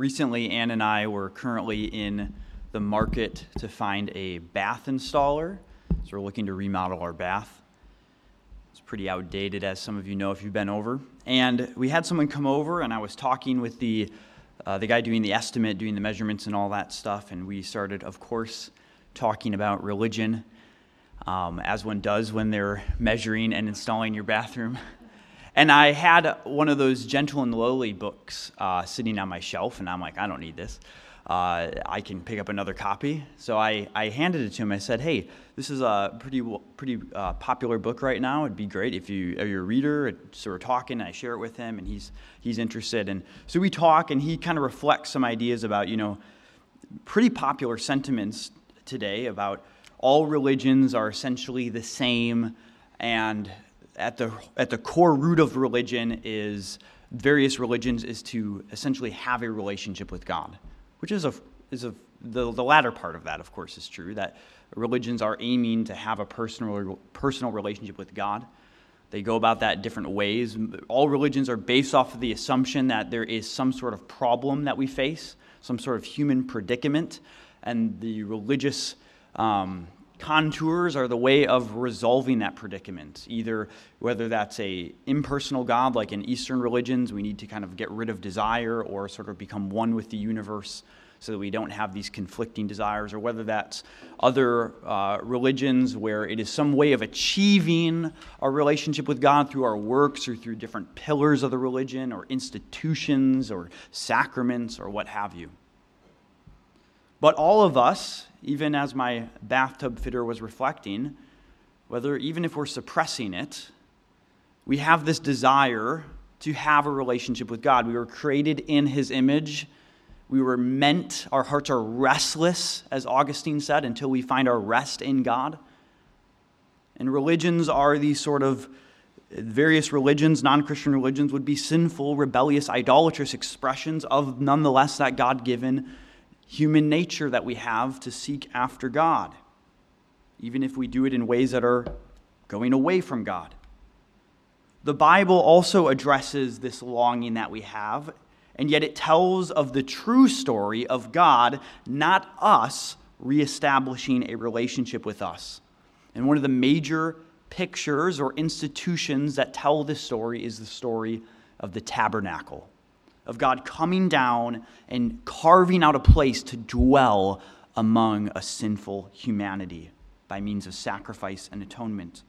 recently, Ann and I were currently in the market to find a bath installer. So we're looking to remodel our bath. It's pretty outdated, as some of you know if you've been over. And we had someone come over, and I was talking with the, uh, the guy doing the estimate, doing the measurements, and all that stuff. And we started, of course, talking about religion, um, as one does when they're measuring and installing your bathroom. And I had one of those gentle and lowly books uh, sitting on my shelf, and I'm like, I don't need this. Uh, I can pick up another copy. So I, I handed it to him. I said, Hey, this is a pretty pretty uh, popular book right now. It'd be great if you are you a reader. So we're talking. I share it with him, and he's he's interested. And so we talk, and he kind of reflects some ideas about you know pretty popular sentiments today about all religions are essentially the same, and at the, at the core root of religion is various religions is to essentially have a relationship with God, which is a, is a the, the latter part of that, of course, is true, that religions are aiming to have a personal, personal relationship with God. They go about that different ways. All religions are based off of the assumption that there is some sort of problem that we face, some sort of human predicament, and the religious um, contours are the way of resolving that predicament. Either whether that's a impersonal god like in eastern religions we need to kind of get rid of desire or sort of become one with the universe so that we don't have these conflicting desires or whether that's other uh, religions where it is some way of achieving our relationship with god through our works or through different pillars of the religion or institutions or sacraments or what have you but all of us even as my bathtub fitter was reflecting, whether even if we're suppressing it, we have this desire to have a relationship with God. We were created in His image. We were meant, our hearts are restless, as Augustine said, until we find our rest in God. And religions are these sort of various religions, non Christian religions, would be sinful, rebellious, idolatrous expressions of nonetheless that God given human nature that we have to seek after God, even if we do it in ways that are going away from God. The Bible also addresses this longing that we have, and yet it tells of the true story of God, not us reestablishing a relationship with us. And one of the major pictures or institutions that tell this story is the story of the tabernacle of God coming down and carving out a place to dwell among a sinful humanity by means of sacrifice and atonement.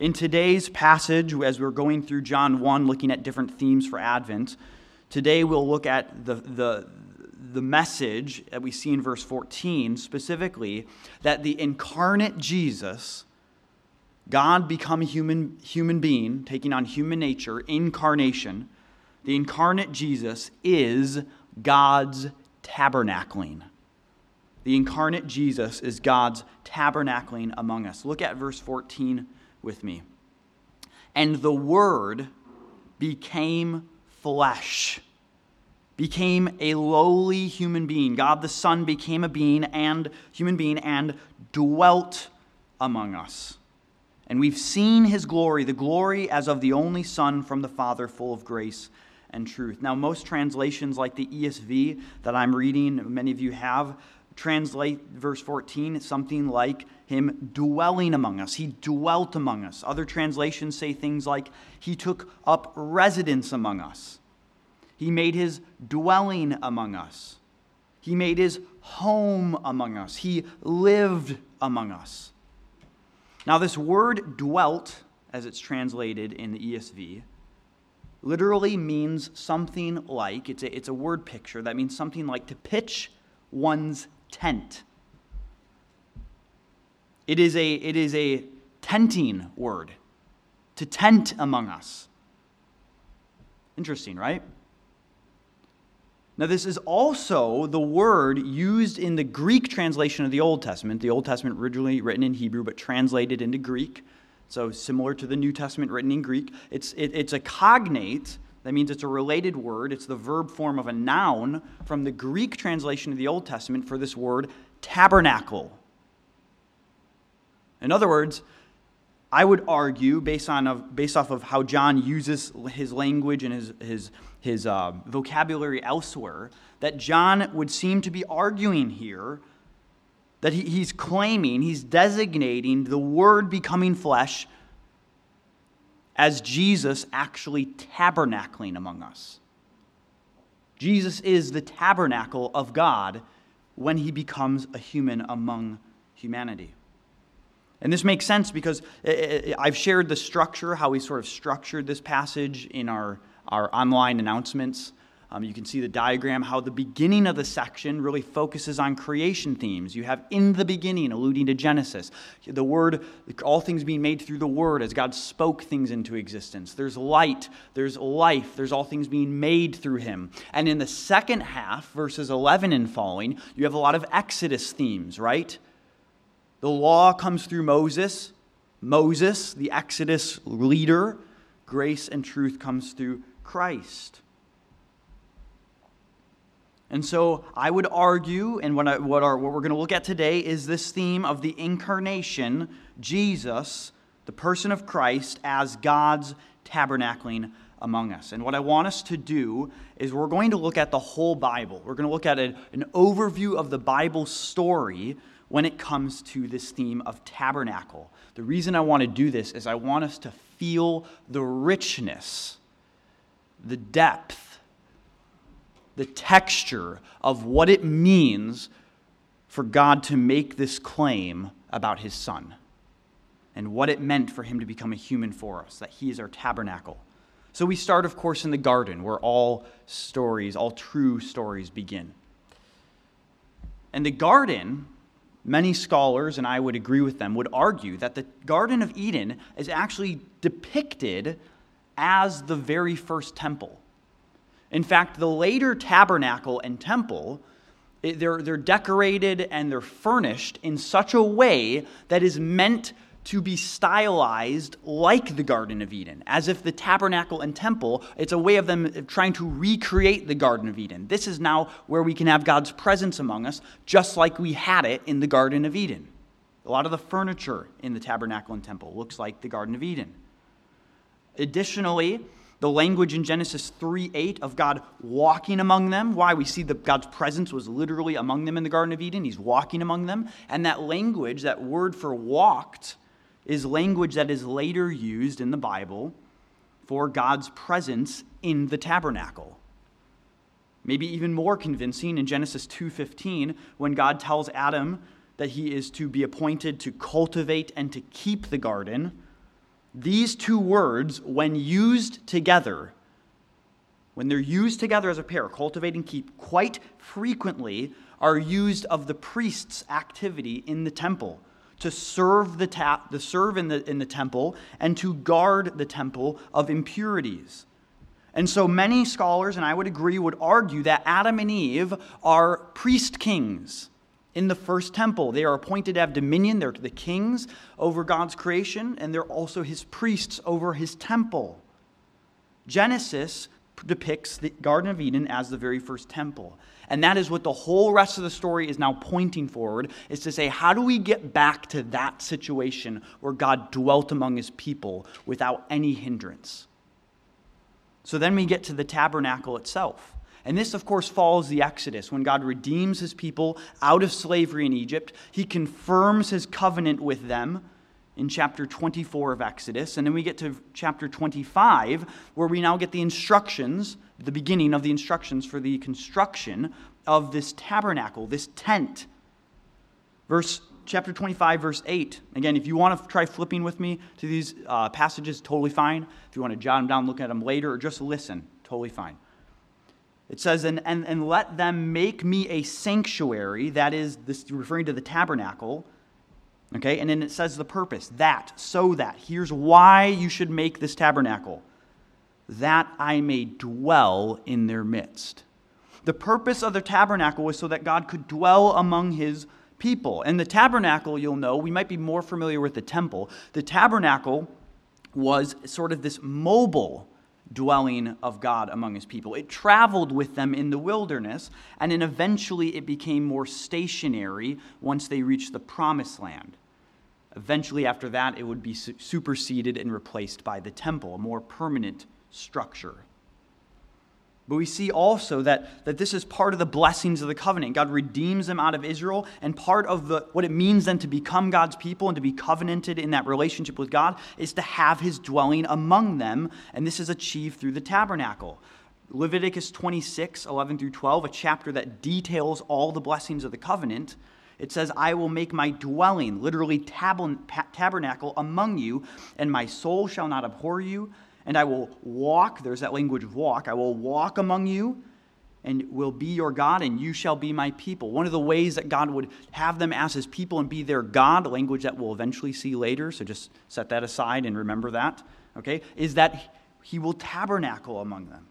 In today's passage, as we're going through John 1, looking at different themes for Advent, today we'll look at the, the, the message that we see in verse 14, specifically that the incarnate Jesus, God become a human, human being, taking on human nature, incarnation, the incarnate Jesus is God's tabernacling. The incarnate Jesus is God's tabernacling among us. Look at verse 14 with me. And the Word became flesh, became a lowly human being. God the Son became a being and human being and dwelt among us. And we've seen his glory, the glory as of the only Son from the Father, full of grace and truth. Now, most translations, like the ESV that I'm reading, many of you have, translate verse 14 something like him dwelling among us. He dwelt among us. Other translations say things like he took up residence among us. He made his dwelling among us. He made his home among us. He lived among us. Now, this word dwelt, as it's translated in the ESV, literally means something like it's a, it's a word picture that means something like to pitch one's tent. It is a, it is a tenting word, to tent among us. Interesting, right? Now, this is also the word used in the Greek translation of the Old Testament. The Old Testament originally written in Hebrew but translated into Greek. So, similar to the New Testament written in Greek, it's, it, it's a cognate. That means it's a related word. It's the verb form of a noun from the Greek translation of the Old Testament for this word tabernacle. In other words, I would argue, based, on of, based off of how John uses his language and his, his, his uh, vocabulary elsewhere, that John would seem to be arguing here that he, he's claiming, he's designating the Word becoming flesh as Jesus actually tabernacling among us. Jesus is the tabernacle of God when he becomes a human among humanity. And this makes sense because eh, eh, eh, I've shared the structure, how we sort of structured this passage in our, our online announcements. Um, you can see the diagram, how the beginning of the section really focuses on creation themes. You have in the beginning, alluding to Genesis. The Word, all things being made through the Word as God spoke things into existence. There's light, there's life, there's all things being made through Him. And in the second half, verses 11 and following, you have a lot of Exodus themes, right? The law comes through Moses. Moses, the Exodus leader. Grace and truth comes through Christ. And so I would argue, and what, I, what, what we're going to look at today is this theme of the incarnation, Jesus, the person of Christ, as God's tabernacling among us. And what I want us to do is we're going to look at the whole Bible. We're going to look at a, an overview of the Bible story when it comes to this theme of tabernacle. The reason I want to do this is I want us to feel the richness, the depth, the texture of what it means for God to make this claim about his son and what it meant for him to become a human for us, that he is our tabernacle. So we start, of course, in the garden where all stories, all true stories begin. And the garden Many scholars, and I would agree with them, would argue that the Garden of Eden is actually depicted as the very first temple. In fact, the later tabernacle and temple, they're, they're decorated and they're furnished in such a way that is meant to be stylized like the Garden of Eden, as if the tabernacle and temple, it's a way of them trying to recreate the Garden of Eden. This is now where we can have God's presence among us, just like we had it in the Garden of Eden. A lot of the furniture in the tabernacle and temple looks like the Garden of Eden. Additionally, the language in Genesis 3 8 of God walking among them. Why? We see that God's presence was literally among them in the Garden of Eden. He's walking among them. And that language, that word for walked, is language that is later used in the Bible for God's presence in the tabernacle. Maybe even more convincing in Genesis 2:15 when God tells Adam that he is to be appointed to cultivate and to keep the garden. These two words when used together when they're used together as a pair, cultivate and keep, quite frequently are used of the priest's activity in the temple to serve the tap, to serve in the, in the temple and to guard the temple of impurities. And so many scholars, and I would agree, would argue that Adam and Eve are priest kings in the first temple. They are appointed to have dominion. They're the kings over God's creation, and they're also his priests over his temple. Genesis depicts the Garden of Eden as the very first temple. And that is what the whole rest of the story is now pointing forward is to say, how do we get back to that situation where God dwelt among his people without any hindrance? So then we get to the tabernacle itself. And this, of course, follows the Exodus. When God redeems his people out of slavery in Egypt, he confirms his covenant with them in chapter 24 of Exodus. And then we get to chapter 25, where we now get the instructions, the beginning of the instructions for the construction of this tabernacle, this tent. Verse chapter 25, verse 8. Again, if you want to try flipping with me to these uh, passages, totally fine. If you want to jot them down, look at them later, or just listen, totally fine. It says, and, and, and let them make me a sanctuary, that is, this referring to the tabernacle Okay, and then it says the purpose that, so that. Here's why you should make this tabernacle that I may dwell in their midst. The purpose of the tabernacle was so that God could dwell among his people. And the tabernacle, you'll know, we might be more familiar with the temple. The tabernacle was sort of this mobile dwelling of God among his people. It traveled with them in the wilderness, and then eventually it became more stationary once they reached the promised land. Eventually, after that, it would be superseded and replaced by the temple, a more permanent structure. But we see also that, that this is part of the blessings of the covenant. God redeems them out of Israel, and part of the, what it means then to become God's people and to be covenanted in that relationship with God is to have his dwelling among them, and this is achieved through the tabernacle. Leviticus 26, 11 through 12, a chapter that details all the blessings of the covenant. It says, I will make my dwelling, literally tabernacle, among you, and my soul shall not abhor you and I will walk, there's that language of walk, I will walk among you and will be your God, and you shall be my people. One of the ways that God would have them as his people and be their God, language that we'll eventually see later, so just set that aside and remember that, okay, is that he will tabernacle among them.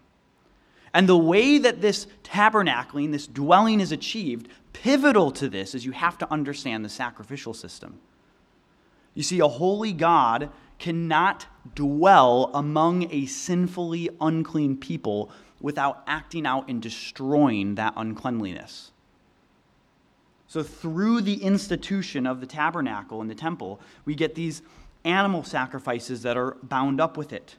And the way that this tabernacling, this dwelling is achieved, pivotal to this is you have to understand the sacrificial system. You see, a holy God cannot dwell among a sinfully unclean people without acting out and destroying that uncleanliness. So, through the institution of the tabernacle and the temple, we get these animal sacrifices that are bound up with it.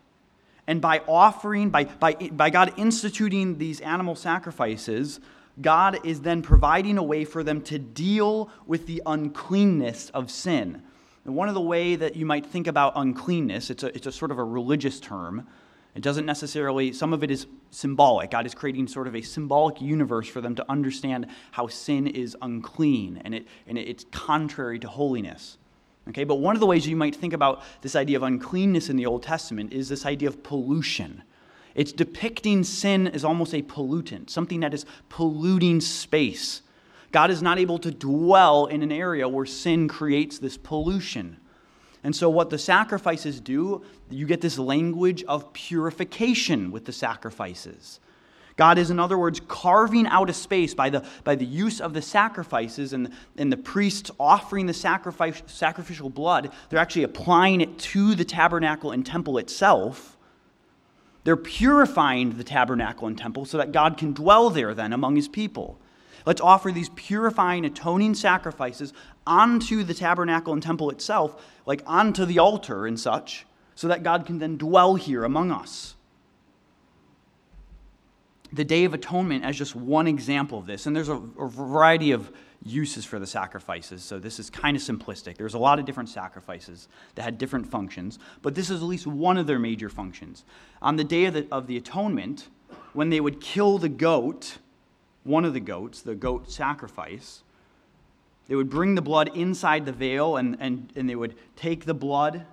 And by offering, by, by, by God instituting these animal sacrifices, God is then providing a way for them to deal with the uncleanness of sin. And one of the way that you might think about uncleanness, it's a, it's a sort of a religious term. It doesn't necessarily, some of it is symbolic. God is creating sort of a symbolic universe for them to understand how sin is unclean and, it, and it's contrary to holiness. Okay, but one of the ways you might think about this idea of uncleanness in the Old Testament is this idea of pollution. It's depicting sin as almost a pollutant, something that is polluting space. God is not able to dwell in an area where sin creates this pollution. And so, what the sacrifices do, you get this language of purification with the sacrifices. God is, in other words, carving out a space by the, by the use of the sacrifices and, and the priests offering the sacrifice, sacrificial blood. They're actually applying it to the tabernacle and temple itself. They're purifying the tabernacle and temple so that God can dwell there then among his people. Let's offer these purifying, atoning sacrifices onto the tabernacle and temple itself, like onto the altar and such, so that God can then dwell here among us. The Day of Atonement as just one example of this, and there's a, a variety of uses for the sacrifices, so this is kind of simplistic. There's a lot of different sacrifices that had different functions, but this is at least one of their major functions. On the Day of the, of the Atonement, when they would kill the goat, one of the goats, the goat sacrifice. They would bring the blood inside the veil and, and, and they would take the blood,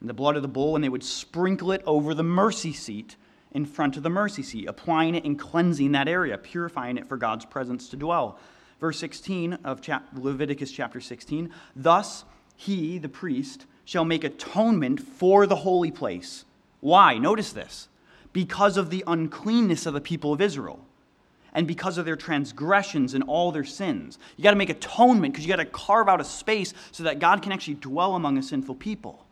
the blood of the bull, and they would sprinkle it over the mercy seat in front of the mercy seat, applying it and cleansing that area, purifying it for God's presence to dwell. Verse 16 of Leviticus chapter 16 Thus he, the priest, shall make atonement for the holy place. Why? Notice this. Because of the uncleanness of the people of Israel and because of their transgressions and all their sins. You got to make atonement because you got to carve out a space so that God can actually dwell among a sinful people.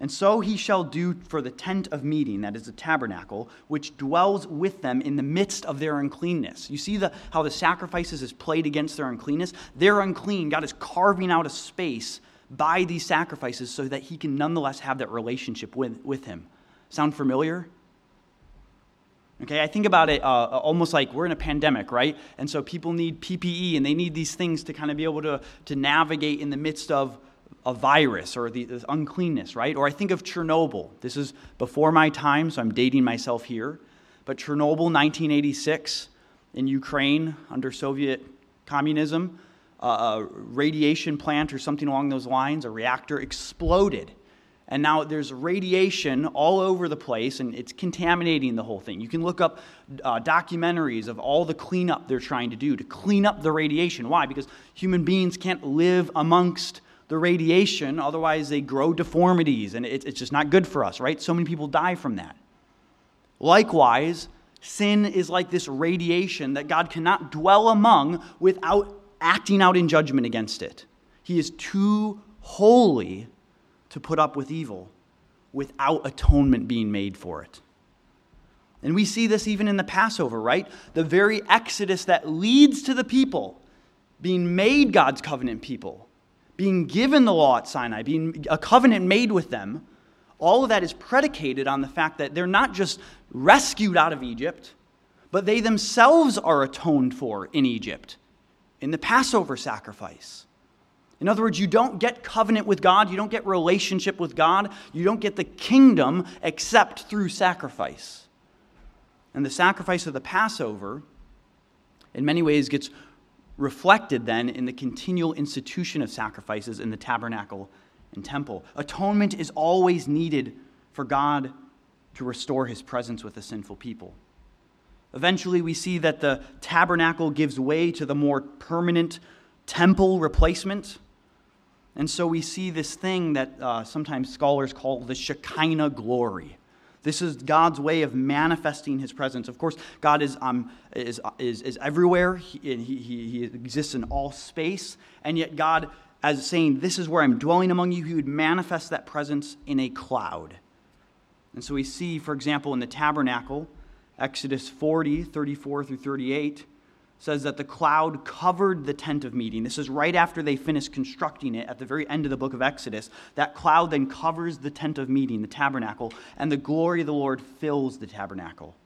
And so he shall do for the tent of meeting, that is the tabernacle, which dwells with them in the midst of their uncleanness. You see the, how the sacrifices is played against their uncleanness? They're unclean. God is carving out a space by these sacrifices so that he can nonetheless have that relationship with, with him. Sound familiar? Okay, I think about it uh, almost like we're in a pandemic, right? And so people need PPE and they need these things to kind of be able to, to navigate in the midst of a virus or the, the uncleanness, right? Or I think of Chernobyl. This is before my time, so I'm dating myself here. But Chernobyl, 1986, in Ukraine under Soviet communism, uh, a radiation plant or something along those lines, a reactor exploded and now there's radiation all over the place and it's contaminating the whole thing. You can look up uh, documentaries of all the cleanup they're trying to do to clean up the radiation. Why? Because human beings can't live amongst the radiation, otherwise, they grow deformities and it, it's just not good for us, right? So many people die from that. Likewise, sin is like this radiation that God cannot dwell among without acting out in judgment against it. He is too holy to put up with evil without atonement being made for it. And we see this even in the Passover, right? The very exodus that leads to the people being made God's covenant people, being given the law at Sinai, being a covenant made with them, all of that is predicated on the fact that they're not just rescued out of Egypt, but they themselves are atoned for in Egypt in the Passover sacrifice. In other words, you don't get covenant with God, you don't get relationship with God, you don't get the kingdom except through sacrifice. And the sacrifice of the Passover, in many ways, gets reflected then in the continual institution of sacrifices in the tabernacle and temple. Atonement is always needed for God to restore his presence with a sinful people. Eventually, we see that the tabernacle gives way to the more permanent temple replacement. And so we see this thing that uh, sometimes scholars call the Shekinah glory. This is God's way of manifesting his presence. Of course, God is, um, is, is, is everywhere, he, he, he exists in all space, and yet God, as saying, This is where I'm dwelling among you, he would manifest that presence in a cloud. And so we see, for example, in the tabernacle, Exodus 40, 34 through 38 says that the cloud covered the tent of meeting. This is right after they finished constructing it at the very end of the book of Exodus. That cloud then covers the tent of meeting, the tabernacle, and the glory of the Lord fills the tabernacle.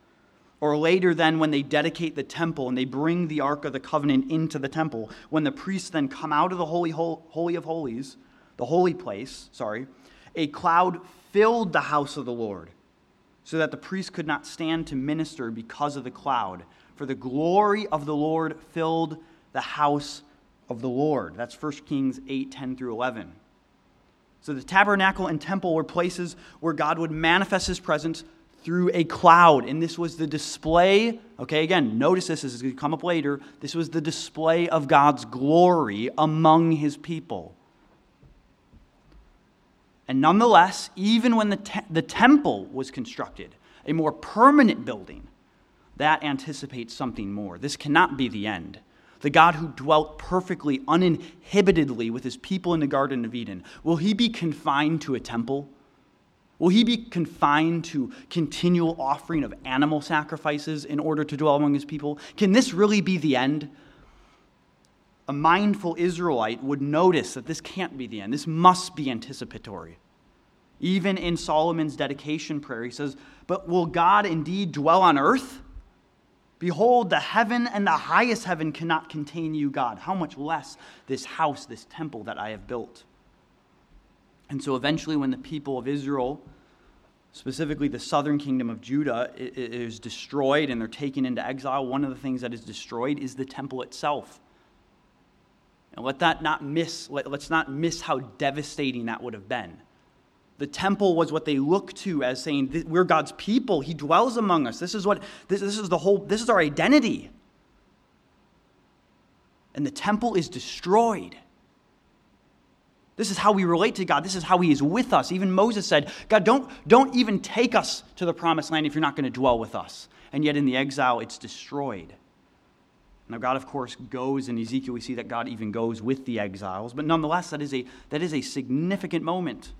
Or later, then, when they dedicate the temple and they bring the Ark of the Covenant into the temple, when the priests then come out of the Holy, Holy of Holies, the holy place, sorry, a cloud filled the house of the Lord so that the priest could not stand to minister because of the cloud. For the glory of the Lord filled the house of the Lord. That's 1 Kings 8 10 through 11. So the tabernacle and temple were places where God would manifest his presence through a cloud. And this was the display, okay, again, notice this, this is going to come up later. This was the display of God's glory among his people. And nonetheless, even when the, te- the temple was constructed, a more permanent building, that anticipates something more. This cannot be the end. The God who dwelt perfectly, uninhibitedly with his people in the Garden of Eden, will he be confined to a temple? Will he be confined to continual offering of animal sacrifices in order to dwell among his people? Can this really be the end? A mindful Israelite would notice that this can't be the end. This must be anticipatory. Even in Solomon's dedication prayer, he says, But will God indeed dwell on earth? Behold, the heaven and the highest heaven cannot contain you, God. How much less this house, this temple that I have built? And so eventually, when the people of Israel, specifically the southern kingdom of Judah, is destroyed and they're taken into exile, one of the things that is destroyed is the temple itself. And let that not miss, let, us not miss how devastating that would have been. The temple was what they looked to as saying, We're God's people. He dwells among us. This is what this, this is the whole this is our identity. And the temple is destroyed. This is how we relate to God. This is how He is with us. Even Moses said, God, don't, don't even take us to the promised land if you're not going to dwell with us. And yet in the exile, it's destroyed. Now, God, of course, goes in Ezekiel. We see that God even goes with the exiles. But nonetheless, that is a, that is a significant moment.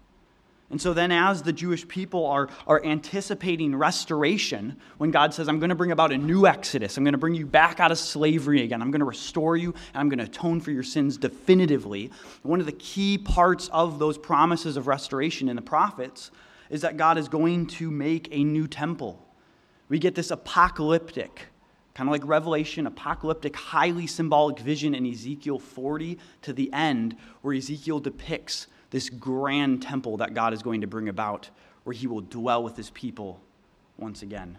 And so then, as the Jewish people are, are anticipating restoration, when God says, I'm going to bring about a new exodus, I'm going to bring you back out of slavery again, I'm going to restore you, and I'm going to atone for your sins definitively, one of the key parts of those promises of restoration in the prophets is that God is going to make a new temple. We get this apocalyptic, kind of like Revelation, apocalyptic, highly symbolic vision in Ezekiel 40 to the end, where Ezekiel depicts this grand temple that God is going to bring about, where he will dwell with his people once again.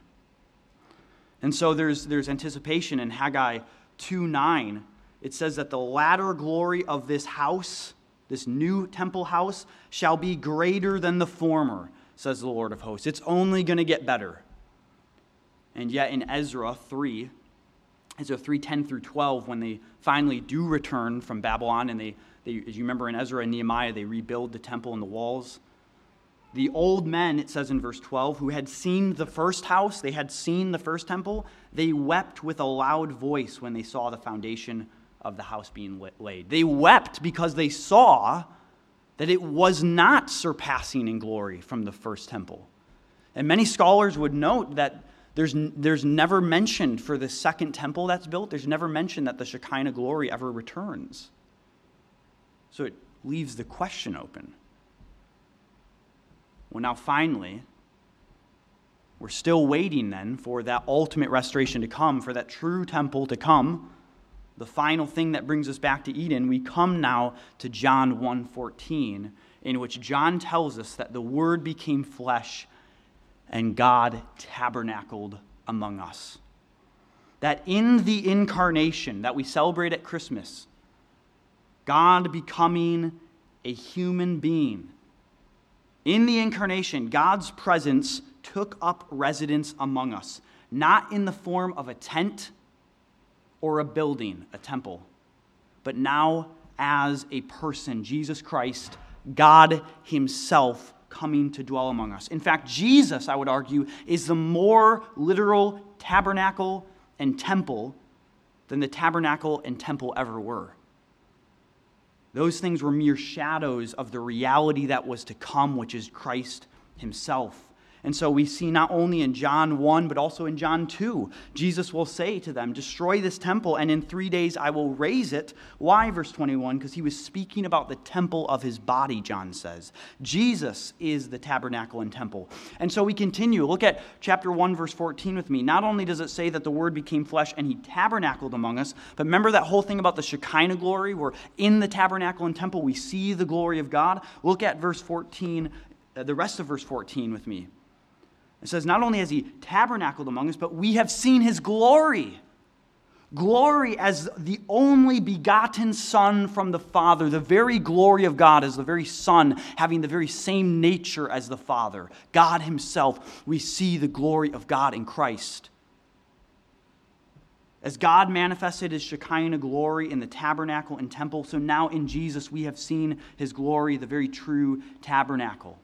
And so there's, there's anticipation in Haggai 2 9. It says that the latter glory of this house, this new temple house, shall be greater than the former, says the Lord of hosts. It's only going to get better. And yet in Ezra 3, Ezra 3 10 through 12, when they finally do return from Babylon and they they, as you remember in Ezra and Nehemiah, they rebuild the temple and the walls. The old men, it says in verse 12, who had seen the first house, they had seen the first temple, they wept with a loud voice when they saw the foundation of the house being laid. They wept because they saw that it was not surpassing in glory from the first temple. And many scholars would note that there's, there's never mentioned for the second temple that's built, there's never mentioned that the Shekinah glory ever returns. So it leaves the question open. Well, now finally, we're still waiting then for that ultimate restoration to come, for that true temple to come. The final thing that brings us back to Eden, we come now to John 1:14, in which John tells us that the word became flesh and God tabernacled among us. That in the incarnation that we celebrate at Christmas, God becoming a human being. In the incarnation, God's presence took up residence among us, not in the form of a tent or a building, a temple, but now as a person, Jesus Christ, God Himself coming to dwell among us. In fact, Jesus, I would argue, is the more literal tabernacle and temple than the tabernacle and temple ever were. Those things were mere shadows of the reality that was to come, which is Christ Himself. And so we see not only in John 1, but also in John 2, Jesus will say to them, Destroy this temple, and in three days I will raise it. Why, verse 21? Because he was speaking about the temple of his body, John says. Jesus is the tabernacle and temple. And so we continue. Look at chapter 1, verse 14 with me. Not only does it say that the word became flesh and he tabernacled among us, but remember that whole thing about the Shekinah glory, where in the tabernacle and temple we see the glory of God? Look at verse 14, uh, the rest of verse 14 with me. It says, Not only has he tabernacled among us, but we have seen his glory. Glory as the only begotten Son from the Father, the very glory of God as the very Son, having the very same nature as the Father. God Himself, we see the glory of God in Christ. As God manifested His Shekinah glory in the tabernacle and temple, so now in Jesus we have seen His glory, the very true tabernacle.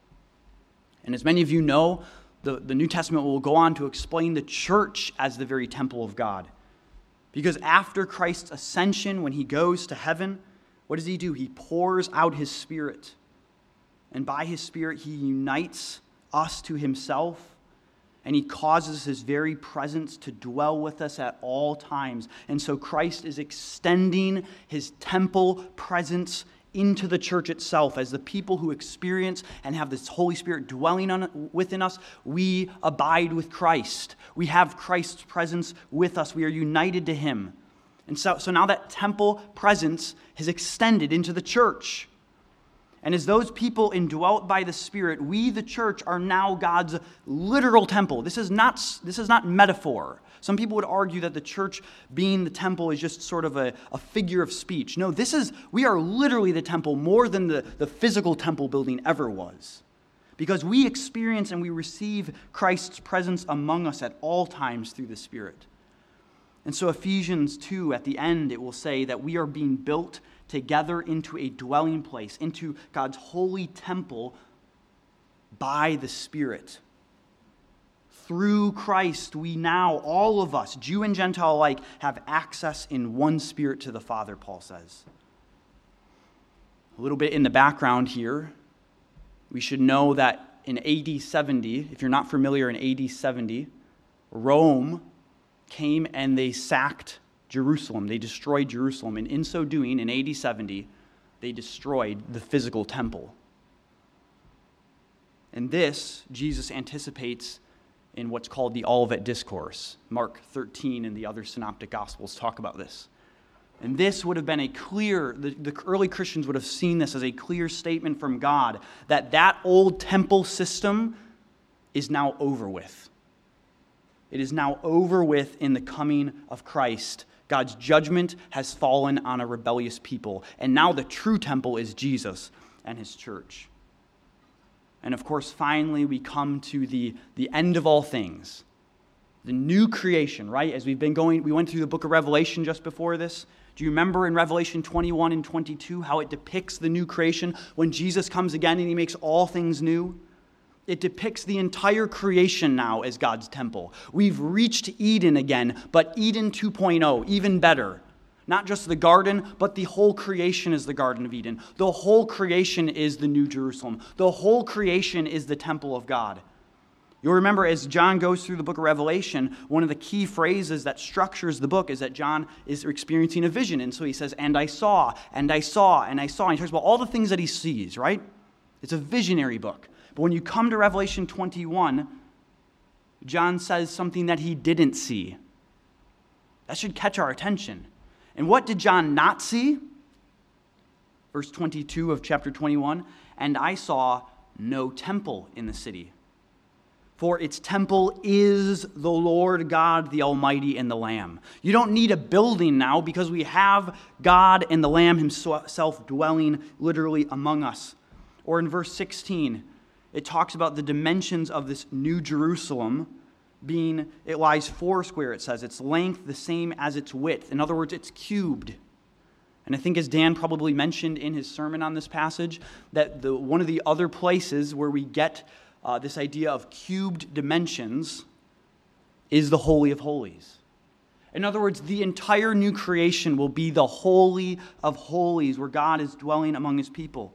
And as many of you know, the, the New Testament will go on to explain the church as the very temple of God. Because after Christ's ascension, when he goes to heaven, what does he do? He pours out his Spirit. And by his Spirit, he unites us to himself. And he causes his very presence to dwell with us at all times. And so Christ is extending his temple presence into the church itself as the people who experience and have this Holy Spirit dwelling on, within us. We abide with Christ. We have Christ's presence with us. We are united to Him. And so, so now that temple presence has extended into the church. And as those people indwelt by the Spirit, we, the church, are now God's literal temple. This is not, this is not metaphor. Some people would argue that the church being the temple is just sort of a, a figure of speech. No, this is, we are literally the temple more than the, the physical temple building ever was. Because we experience and we receive Christ's presence among us at all times through the Spirit. And so, Ephesians 2, at the end, it will say that we are being built together into a dwelling place, into God's holy temple by the Spirit through Christ, we now, all of us, Jew and Gentile alike, have access in one spirit to the Father, Paul says. A little bit in the background here, we should know that in AD 70, if you're not familiar, in AD 70, Rome came and they sacked Jerusalem. They destroyed Jerusalem. And in so doing, in AD 70, they destroyed the physical temple. And this, Jesus anticipates in what's called the Olivet Discourse. Mark 13 and the other synoptic gospels talk about this. And this would have been a clear, the, the, early Christians would have seen this as a clear statement from God that that old temple system is now over with. It is now over with in the coming of Christ. God's judgment has fallen on a rebellious people. And now the true temple is Jesus and his church. And of course, finally, we come to the, the end of all things, the new creation, right? As we've been going, we went through the book of Revelation just before this. Do you remember in Revelation 21 and 22 how it depicts the new creation when Jesus comes again and he makes all things new? It depicts the entire creation now as God's temple. We've reached Eden again, but Eden 2.0, even better. Not just the garden, but the whole creation is the Garden of Eden. The whole creation is the New Jerusalem. The whole creation is the temple of God. You'll remember as John goes through the book of Revelation, one of the key phrases that structures the book is that John is experiencing a vision. And so he says, And I saw, and I saw, and I saw. And he talks about all the things that he sees, right? It's a visionary book. But when you come to Revelation 21, John says something that he didn't see. That should catch our attention. And what did John not see? Verse 22 of chapter 21 And I saw no temple in the city for its temple is the Lord God, the Almighty, and the Lamb. You don't need a building now because we have God and the Lamb Himself dwelling literally among us. Or in verse 16, it talks about the dimensions of this new Jerusalem being, it lies four square, it says. Its length the same as its width. In other words, it's cubed. And I think, as Dan probably mentioned in his sermon on this passage, that the, one of the other places where we get uh, this idea of cubed dimensions is the Holy of Holies. In other words, the entire new creation will be the Holy of Holies, where God is dwelling among his people.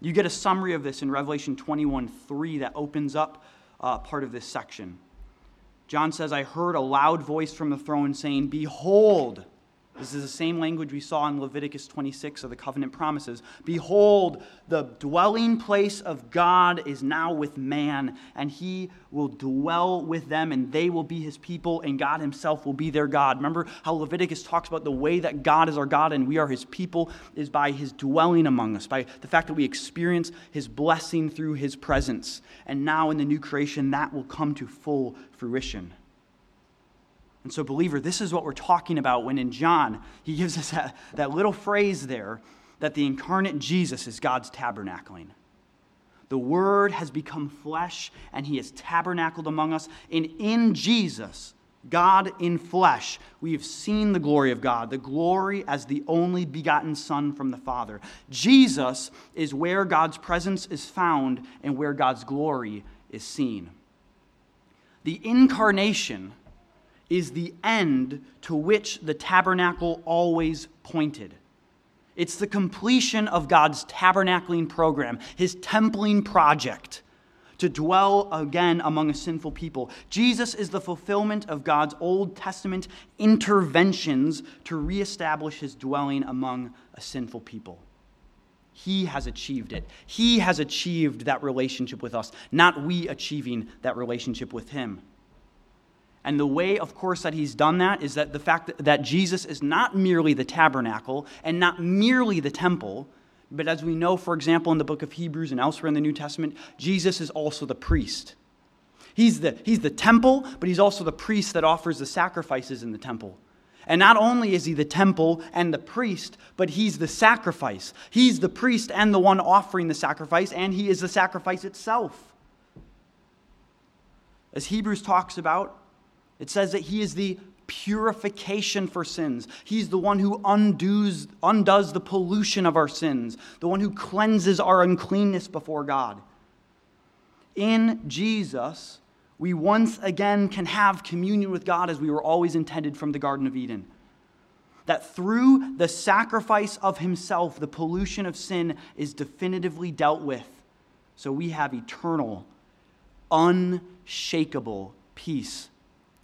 You get a summary of this in Revelation 21 3 that opens up uh, part of this section. John says, I heard a loud voice from the throne saying, Behold, this is the same language we saw in Leviticus 26 of the covenant promises. Behold, the dwelling place of God is now with man, and he will dwell with them, and they will be his people, and God himself will be their God. Remember how Leviticus talks about the way that God is our God and we are his people is by his dwelling among us, by the fact that we experience his blessing through his presence. And now in the new creation, that will come to full fruition. And so, believer, this is what we're talking about when in John, he gives us that, that little phrase there that the incarnate Jesus is God's tabernacling. The Word has become flesh and he has tabernacled among us. And in Jesus, God in flesh, we have seen the glory of God, the glory as the only begotten Son from the Father. Jesus is where God's presence is found and where God's glory is seen. The incarnation is the end to which the tabernacle always pointed. It's the completion of God's tabernacling program, his templing project to dwell again among a sinful people. Jesus is the fulfillment of God's Old Testament interventions to reestablish his dwelling among a sinful people. He has achieved it. He has achieved that relationship with us, not we achieving that relationship with him. And the way, of course, that he's done that is that the fact that, Jesus is not merely the tabernacle and not merely the temple, but as we know, for example, in the book of Hebrews and elsewhere in the New Testament, Jesus is also the priest. He's the, he's the temple, but he's also the priest that offers the sacrifices in the temple. And not only is he the temple and the priest, but he's the sacrifice. He's the priest and the one offering the sacrifice, and he is the sacrifice itself. As Hebrews talks about, it says that he is the purification for sins. He's the one who undoes, undoes the pollution of our sins, the one who cleanses our uncleanness before God. In Jesus, we once again can have communion with God as we were always intended from the Garden of Eden. That through the sacrifice of Himself, the pollution of sin is definitively dealt with. So we have eternal, unshakable peace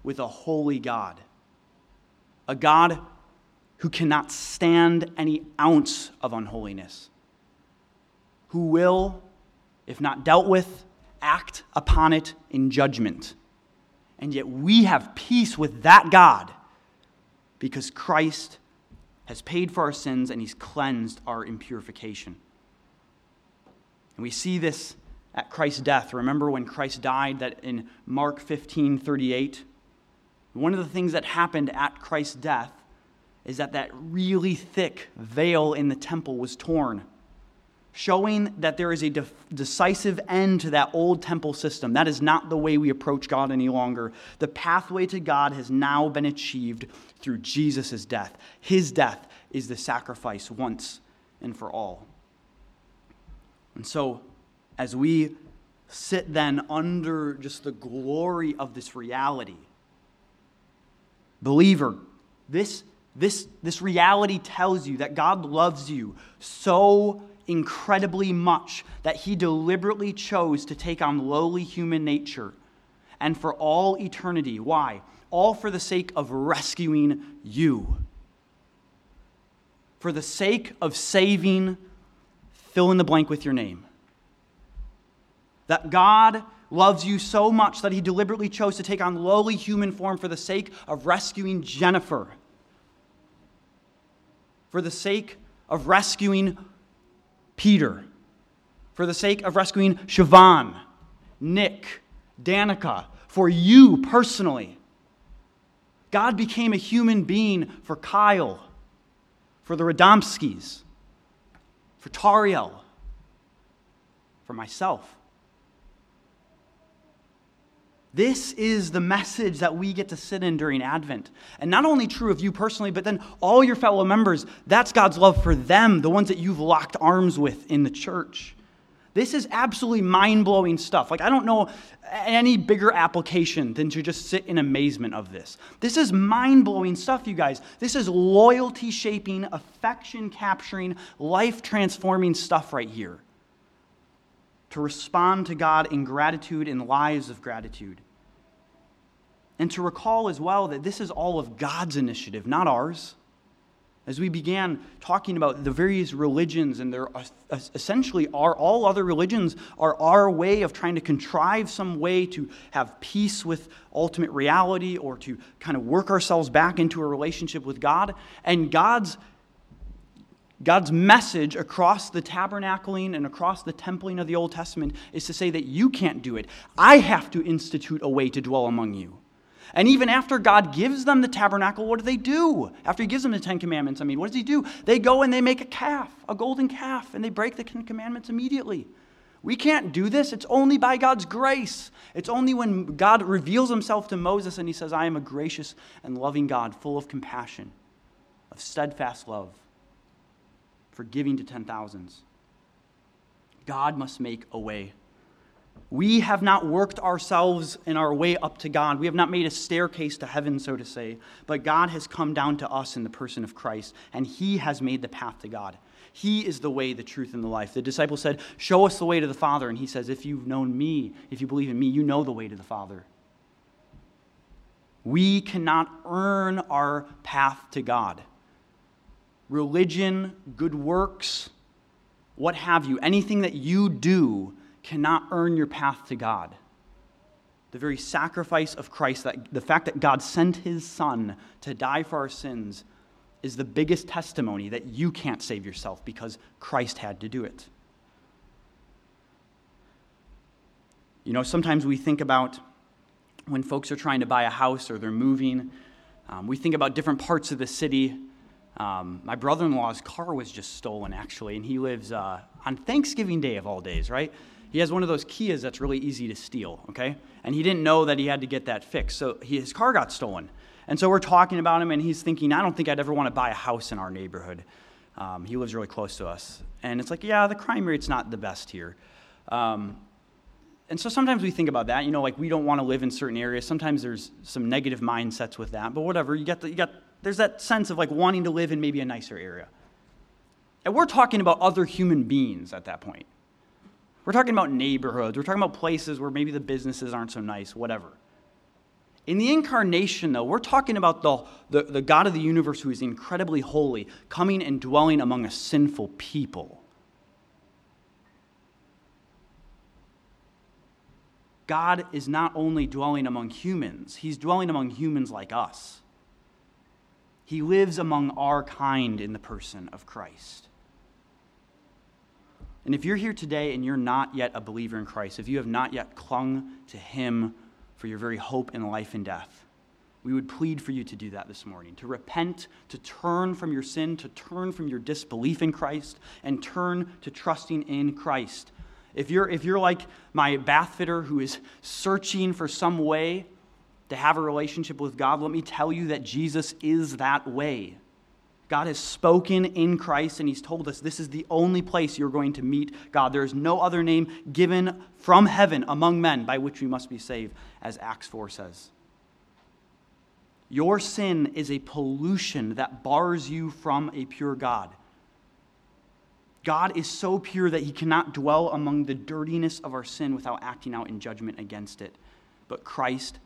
with a holy God, a God who cannot stand any ounce of unholiness, who will, if not dealt with, act upon it in judgment. And yet we have peace with that God because Christ has paid for our sins and he's cleansed our impurification. And we see this at Christ's death. Remember when Christ died that in Mark 15 38, one of the things that happened at Christ's death is that that really thick veil in the temple was torn, showing that there is a de- decisive end to that old temple system. That is not the way we approach God any longer. The pathway to God has now been achieved through Jesus' death. His death is the sacrifice once and for all. And so, as we sit then under just the glory of this reality, Believer, this, this, this reality tells you that God loves you so incredibly much that he deliberately chose to take on lowly human nature and for all eternity. Why? All for the sake of rescuing you. For the sake of saving, fill in the blank with your name. That God loves you so much that he deliberately chose to take on lowly human form for the sake of rescuing Jennifer, for the sake of rescuing Peter, for the sake of rescuing Siobhan, Nick, Danica, for you personally. God became a human being for Kyle, for the Radomskis, for Tariel, for myself. This is the message that we get to sit in during Advent. And not only true of you personally, but then all your fellow members. That's God's love for them, the ones that you've locked arms with in the church. This is absolutely mind blowing stuff. Like, I don't know any bigger application than to just sit in amazement of this. This is mind blowing stuff, you guys. This is loyalty shaping, affection capturing, life transforming stuff right here to respond to God in gratitude in lives of gratitude. And to recall as well that this is all of God's initiative, not ours. As we began talking about the various religions, and they're essentially are all other religions are our way of trying to contrive some way to have peace with ultimate reality or to kind of work ourselves back into a relationship with God. And God's God's message across the tabernacling and across the templing of the Old Testament is to say that you can't do it. I have to institute a way to dwell among you. And even after God gives them the tabernacle, what do they do? After He gives them the Ten Commandments, I mean, what does He do? They go and they make a calf, a golden calf, and they break the Ten Commandments immediately. We can't do this. It's only by God's grace. It's only when God reveals Himself to Moses and He says, I am a gracious and loving God, full of compassion, of steadfast love for giving to ten thousands. God must make a way. We have not worked ourselves in our way up to God. We have not made a staircase to heaven, so to say. But God has come down to us in the person of Christ, and He has made the path to God. He is the way, the truth, and the life. The disciple said, Show us the way to the Father. And He says, If you've known me, if you believe in me, you know the way to the Father. We cannot earn our path to God religion, good works, what have you, anything that you do cannot earn your path to God. The very sacrifice of Christ, that, the fact that God sent his Son to die for our sins, is the biggest testimony that you can't save yourself because Christ had to do it. You know, sometimes we think about when folks are trying to buy a house or they're moving, um, we think about different parts of the city um, my brother in law's car was just stolen, actually, and he lives uh, on Thanksgiving Day of all days, right? He has one of those Kias that's really easy to steal, okay? And he didn't know that he had to get that fixed. So he, his car got stolen. And so we're talking about him, and he's thinking, I don't think I'd ever want to buy a house in our neighborhood. Um, he lives really close to us. And it's like, yeah, the crime rate's not the best here. Um, and so sometimes we think about that, you know, like we don't want to live in certain areas. Sometimes there's some negative mindsets with that, but whatever. You got the, you got there's that sense of like wanting to live in maybe a nicer area. And we're talking about other human beings at that point. We're talking about neighborhoods. We're talking about places where maybe the businesses aren't so nice, whatever. In the incarnation, though, we're talking about the, the, the, God of the universe who is incredibly holy coming and dwelling among a sinful people. God is not only dwelling among humans, He's dwelling among humans like us. He lives among our kind in the person of Christ. And if you're here today and you're not yet a believer in Christ, if you have not yet clung to Him for your very hope in life and death, we would plead for you to do that this morning to repent, to turn from your sin, to turn from your disbelief in Christ, and turn to trusting in Christ. If you're, if you're like my bath fitter who is searching for some way to have a relationship with God, let me tell you that Jesus is that way. God has spoken in Christ, and He's told us this is the only place you're going to meet God. There is no other name given from heaven among men by which we must be saved, as Acts 4 says. Your sin is a pollution that bars you from a pure God. God is so pure that He cannot dwell among the dirtiness of our sin without acting out in judgment against it. but Christ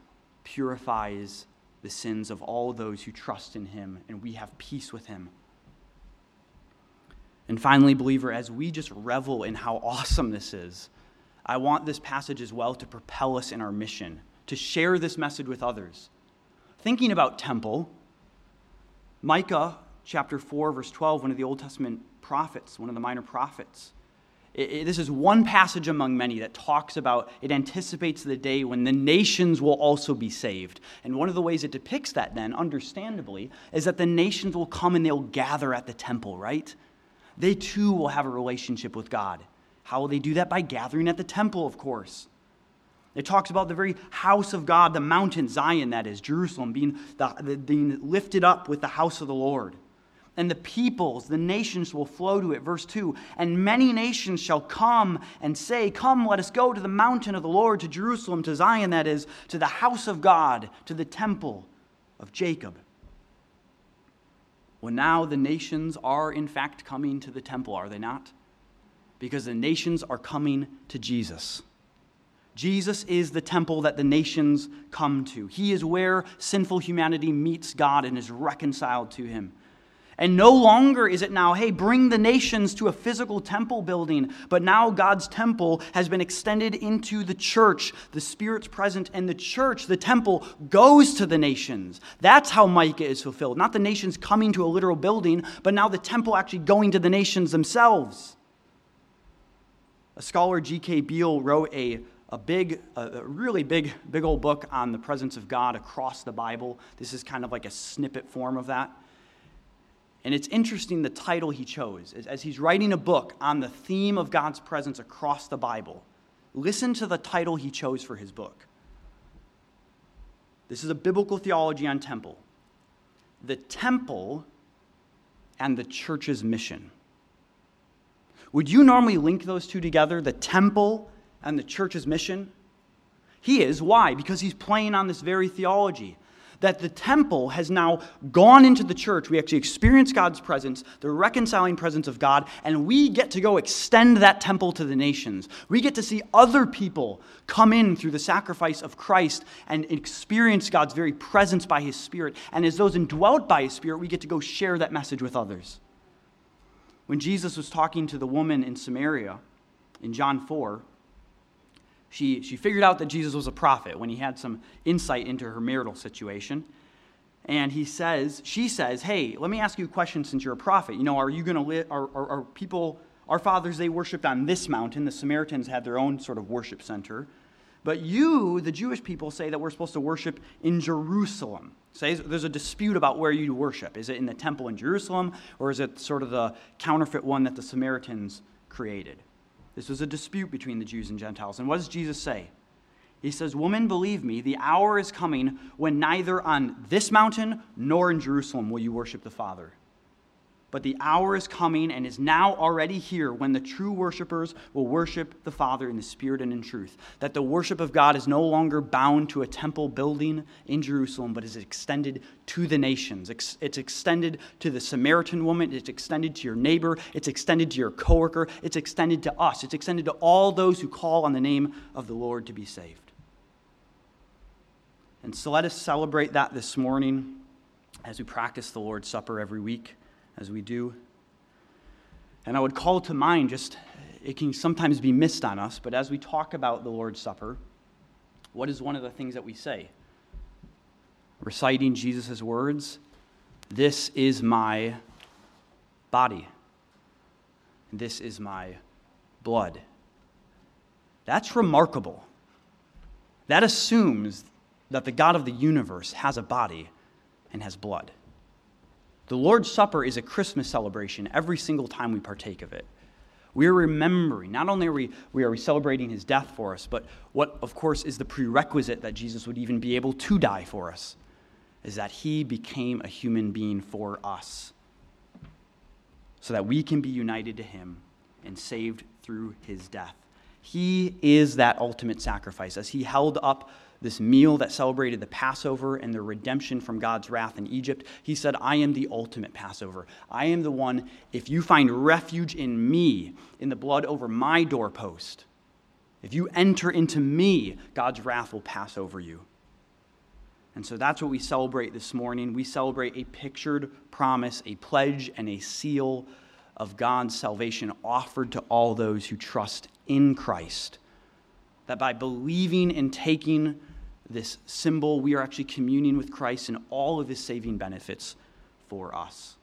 purifies the sins of all those who trust in him, and we have peace with him. And finally, believer, as we just revel in how awesome this is, I want this passage as well to propel us in our mission, to share this message with others. Thinking about temple, Micah chapter 4, verse 12, one of the Old Testament prophets, one of the minor prophets, it, it, this is one passage among many that talks about, it anticipates the day when the nations will also be saved. And one of the ways it depicts that, then, understandably, is that the nations will come and they'll gather at the temple, right? They too will have a relationship with God. How will they do that? By gathering at the temple, of course. It talks about the very house of God, the mountain Zion, that is, Jerusalem, being, the, the, being lifted up with the house of the Lord and the peoples, the nations will flow to it. Verse 2 And many nations shall come and say, Come, let us go to the mountain of the Lord, to Jerusalem, to Zion, that is, to the house of God, to the temple of Jacob. Well, now the nations are in fact coming to the temple, are they not? Because the nations are coming to Jesus. Jesus is the temple that the nations come to. He is where sinful humanity meets God and is reconciled to Him. And no longer is it now, hey, bring the nations to a physical temple building, but now God's temple has been extended into the church. The Spirit's present, and the church, the temple, goes to the nations. That's how Micah is fulfilled. Not the nations coming to a literal building, but now the temple actually going to the nations themselves. A scholar, G.K. Beale, wrote a a big, a really big, big old book on the presence of God across the Bible. This is kind of like a snippet form of that. And it's interesting the title he chose. As he's writing a book on the theme of God's presence across the Bible, listen to the title he chose for his book. This is a biblical theology on temple. The temple and the church's mission. Would you normally link those two together, the temple and the church's mission? He is. Why? Because he's playing on this very theology that the temple has now gone into the church. We actually experience God's presence, the reconciling presence of God, and we get to go extend that temple to the nations. We get to see other people come in through the sacrifice of Christ and experience God's very presence by His Spirit. And as those indwelt by His Spirit, we get to go share that message with others. When Jesus was talking to the woman in Samaria in John 4, she, she figured out that Jesus was a prophet when he had some insight into her marital situation. And he says, she says, Hey, let me ask you a question since you're a prophet. You know, are you going to live, are, are, are people, our fathers, they worshiped on this mountain. The Samaritans had their own sort of worship center. But you, the Jewish people, say that we're supposed to worship in Jerusalem. Say there's a dispute about where you worship. Is it in the temple in Jerusalem, or is it sort of the counterfeit one that the Samaritans created? This was a dispute between the Jews and Gentiles. And what does Jesus say? He says, Woman, believe me, the hour is coming when neither on this mountain nor in Jerusalem will you worship the Father. But the hour is coming and is now already here when the true worshipers will worship the Father in the Spirit and in truth. That the worship of God is no longer bound to a temple building in Jerusalem, but is extended to the nations. It's extended to the Samaritan woman, it's extended to your neighbor, it's extended to your coworker, it's extended to us, it's extended to all those who call on the name of the Lord to be saved. And so let us celebrate that this morning as we practice the Lord's Supper every week as we do. And I would call to mind just, it can sometimes be missed on us, but as we talk about the Lord's Supper, what is one of the things that we say? Reciting Jesus' words, This is my body, this is my blood. That's remarkable. That assumes that the God of the universe has a body and has blood. The Lord's Supper is a Christmas celebration every single time we partake of it. We are remembering, not only are we, we are celebrating his death for us, but what, of course, is the prerequisite that Jesus would even be able to die for us, is that he became a human being for us, so that we can be united to him and saved through his death. He is that ultimate sacrifice. As he held up this meal that celebrated the Passover and the redemption from God's wrath in Egypt, he said, I am the ultimate Passover. I am the one, if you find refuge in me, in the blood over my doorpost, If you enter into me, God's wrath will pass over you. And so that's what we celebrate this morning. We celebrate a pictured promise, a pledge, and a seal of God's salvation offered to all those who trust in Christ. That by believing and taking this symbol, we are actually communing with Christ and all of his saving benefits for us.